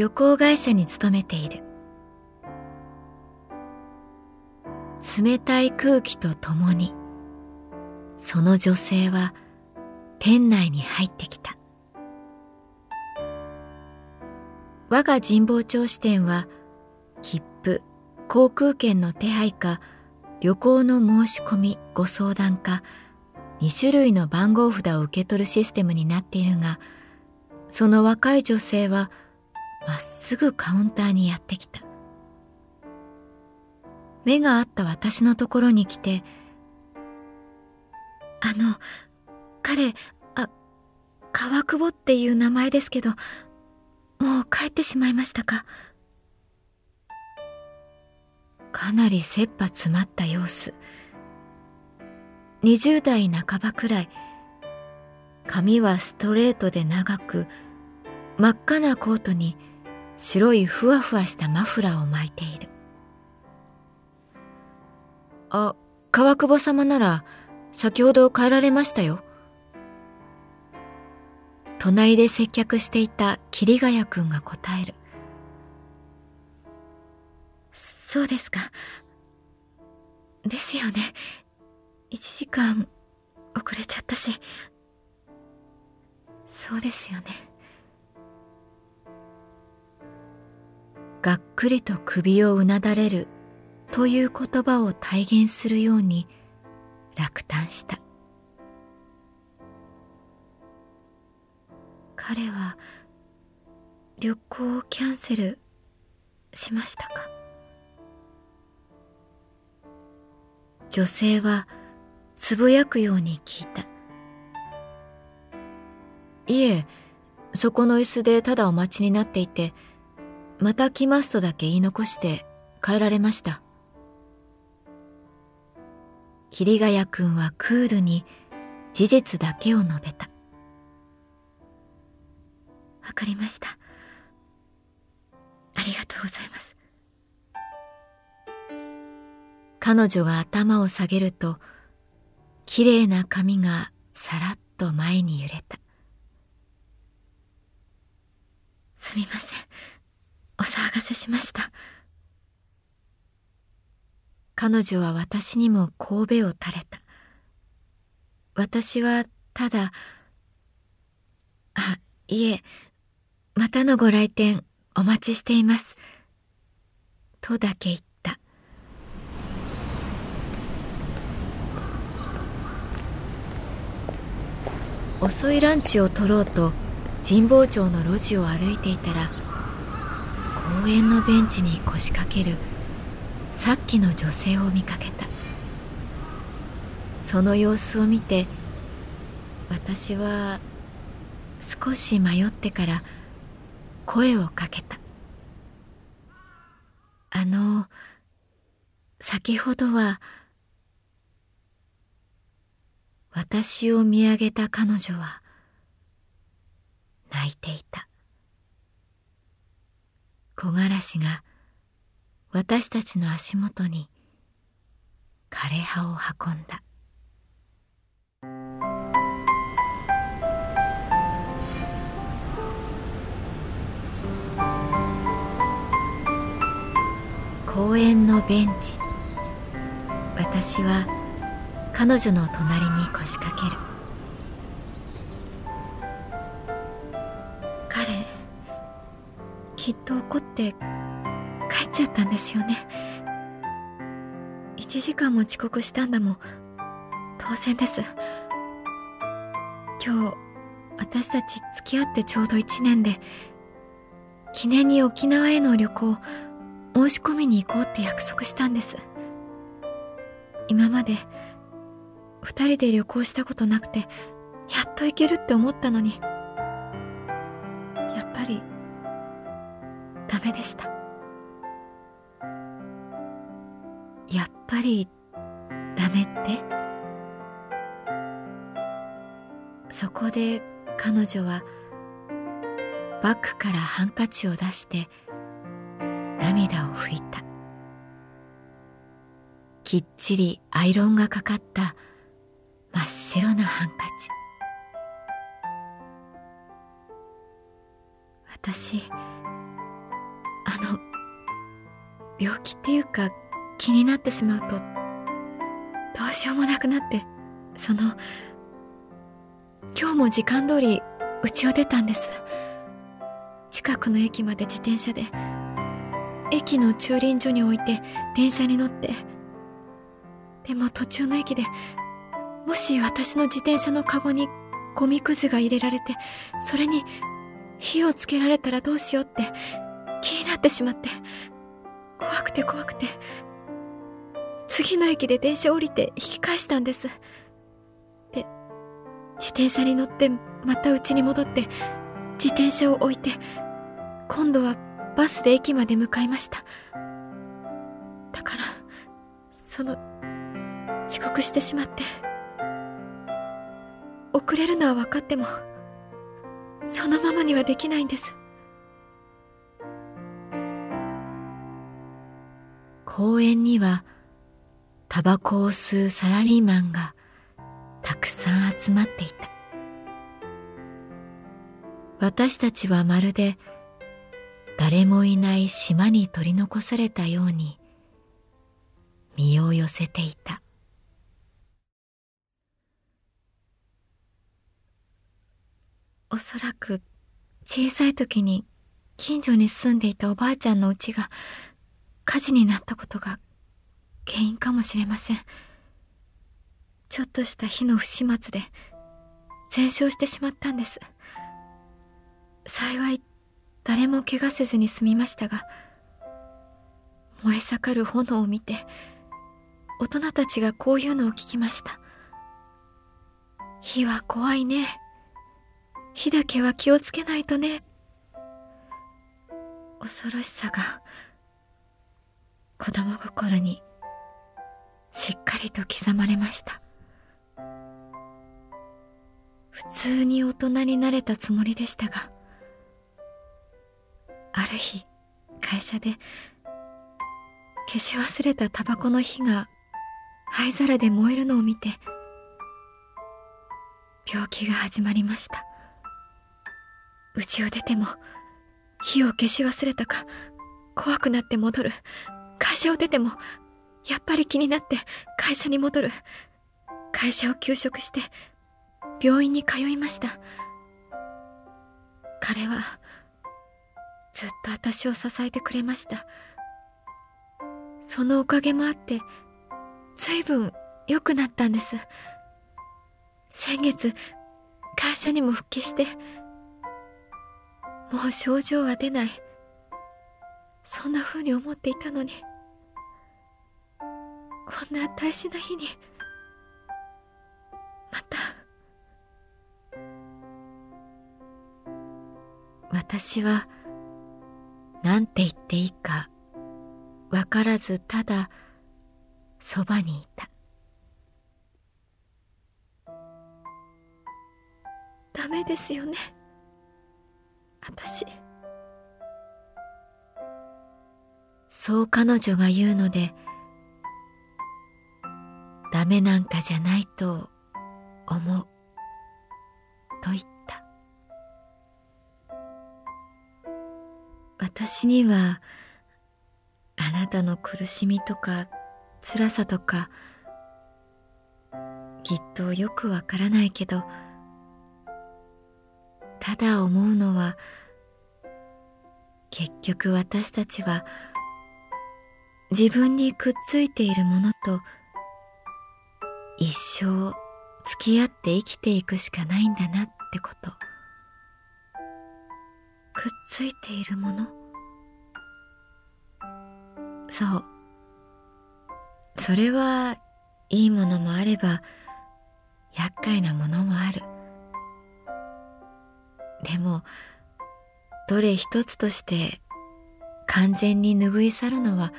旅行会社に勤めている。冷たい空気とともにその女性は店内に入ってきた。我が神保町支店は切符航空券の手配か旅行の申し込みご相談か2種類の番号札を受け取るシステムになっているがその若い女性はまっすぐカウンターにやってきた。目があった私のところに来て「あの彼あ川久保っていう名前ですけどもう帰ってしまいましたか?」かなり切羽詰まった様子。20代半ばくらい。髪はストレートで長く真っ赤なコートに白いふわふわしたマフラーを巻いている。あ川久保様なら先ほど帰られましたよ。隣で接客していた桐ヶ谷君が答える。そうですか。ですよね。1時間遅れちゃったし。そうですよね。がっくりと首をうなだれるという言葉を体現するように落胆した彼は旅行をキャンセルしましたか？女性はつぶやくように聞いた。いえ、そこの椅子でただお待ちになっていて、また来ますとだけ言い残して帰られました。桐ヶ谷君はクールに事実だけを述べた。わかりました。ありがとうございます。彼女が頭を下げると、きれいな髪がさらっと前に揺れた。すみません。騒がせしました。彼女は私にも神戸を垂れた。私はただ、あ、いえ、またのご来店お待ちしています。とだけ言った。遅いランチを取ろうと神保町の路地を歩いていたら公園のベンチに腰掛けるさっきの女性を見かけた。その様子を見て私は少し迷ってから声をかけた「あの先ほどは」私を見上げた彼女は泣いていた。木枯らしが私たちの足元に枯れ葉を運んだ。公園のベンチ私は彼女の隣に腰掛ける。きっと怒って帰っちゃったんですよね。1時間も遅刻したんだもん。当然です。今日私たち付き合ってちょうど1年で記念に沖縄への旅行申し込みに行こうって約束したんです。今まで二人で旅行したことなくてやっと行けるって思ったのに。やっぱりダメでした。やっぱりダメって？そこで彼女はバッグからハンカチを出して涙を拭いた。きっちりアイロンがかかった真っ白なハンカチ。私の病気っていうか気になってしまうとどうしようもなくなってその今日も時間通り家を出たんです。近くの駅まで自転車で駅の駐輪所に置いて電車に乗ってでも途中の駅でもし私の自転車のカゴにゴミくずが入れられてそれに火をつけられたらどうしようって気になってしまって怖くて怖くて次の駅で電車降りて引き返したんです。で自転車に乗ってまた家に戻って自転車を置いて今度はバスで駅まで向かいました。だからその遅刻してしまって遅れるのは分かってもそのままにはできないんです。公園にはタバコを吸うサラリーマンがたくさん集まっていた。私たちはまるで誰もいない島に取り残されたように身を寄せていた。おそらく小さい時に近所に住んでいたおばあちゃんの家が火事になったことが原因かもしれません。ちょっとした火の不始末で全焼してしまったんです。幸い誰も怪我せずに済みましたが燃え盛る炎を見て大人たちがこういうのを聞きました。火は怖いね。火だけは気をつけないとね。恐ろしさが。子供心にしっかりと刻まれました。普通に大人になれたつもりでしたがある日会社で消し忘れたタバコの火が灰皿で燃えるのを見て病気が始まりました。家を出ても火を消し忘れたか怖くなって戻る。会社を出てもやっぱり気になって会社に戻る。会社を休職して病院に通いました。彼はずっと私を支えてくれました。そのおかげもあって随分良くなったんです。先月会社にも復帰してもう症状は出ない。そんな風に思っていたのに。こんな大事な日に。また。私は何て言っていいかわからずただそばにいた。ダメですよね。私。そう彼女が言うのでダメなんかじゃないと思う。と言った。私にはあなたの苦しみとか辛さとかきっとよくわからないけどただ思うのは結局私たちは自分にくっついているものと一生付き合って生きていくしかないんだなってこと。くっついているもの？そう。それはいいものもあれば厄介なものもある。でもどれ一つとして完全に拭い去るのは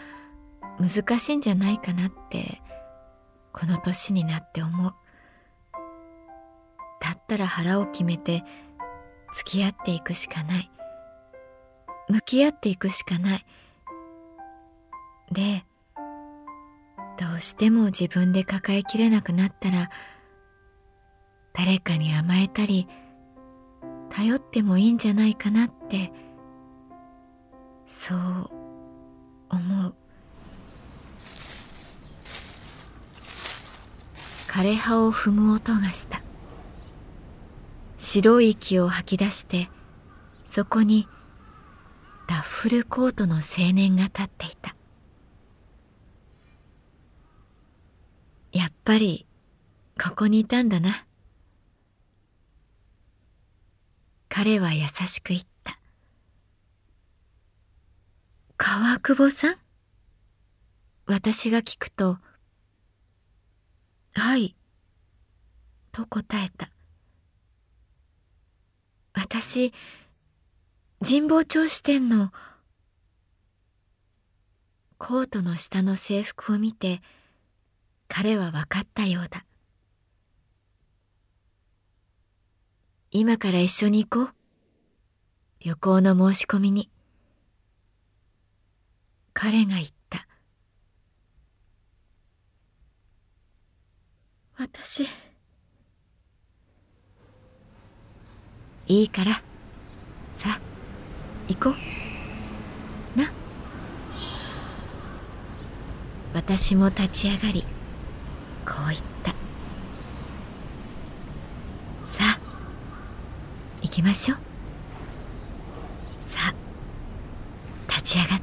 難しいんじゃないかなってこの年になって思う。だったら腹を決めて付き合っていくしかない。向き合っていくしかない。でどうしても自分で抱えきれなくなったら誰かに甘えたり頼ってもいいんじゃないかなってそう思う。枯葉を踏む音がした。白い息を吐き出してそこにダッフルコートの青年が立っていた。やっぱりここにいたんだな。彼は優しく言った。川久保さん？私が聞くとはい。と答えた。私神保町支店のコートの下の制服を見て彼は分かったようだ。今から一緒に行こう。旅行の申し込みに。彼が言った。私。いいから。さあ行こう。な。私も立ち上がりこう言った。さあ行きましょう。さあ立ち上がって。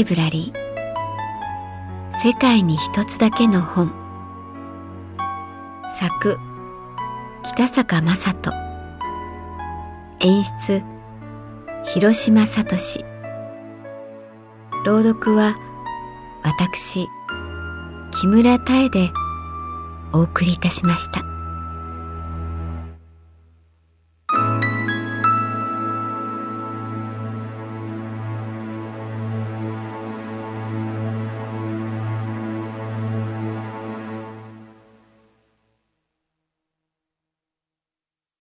イブラリー。世界に一つだけの本。作北坂雅人。演出広島聡。朗読は私木村多江でお送りいたしました。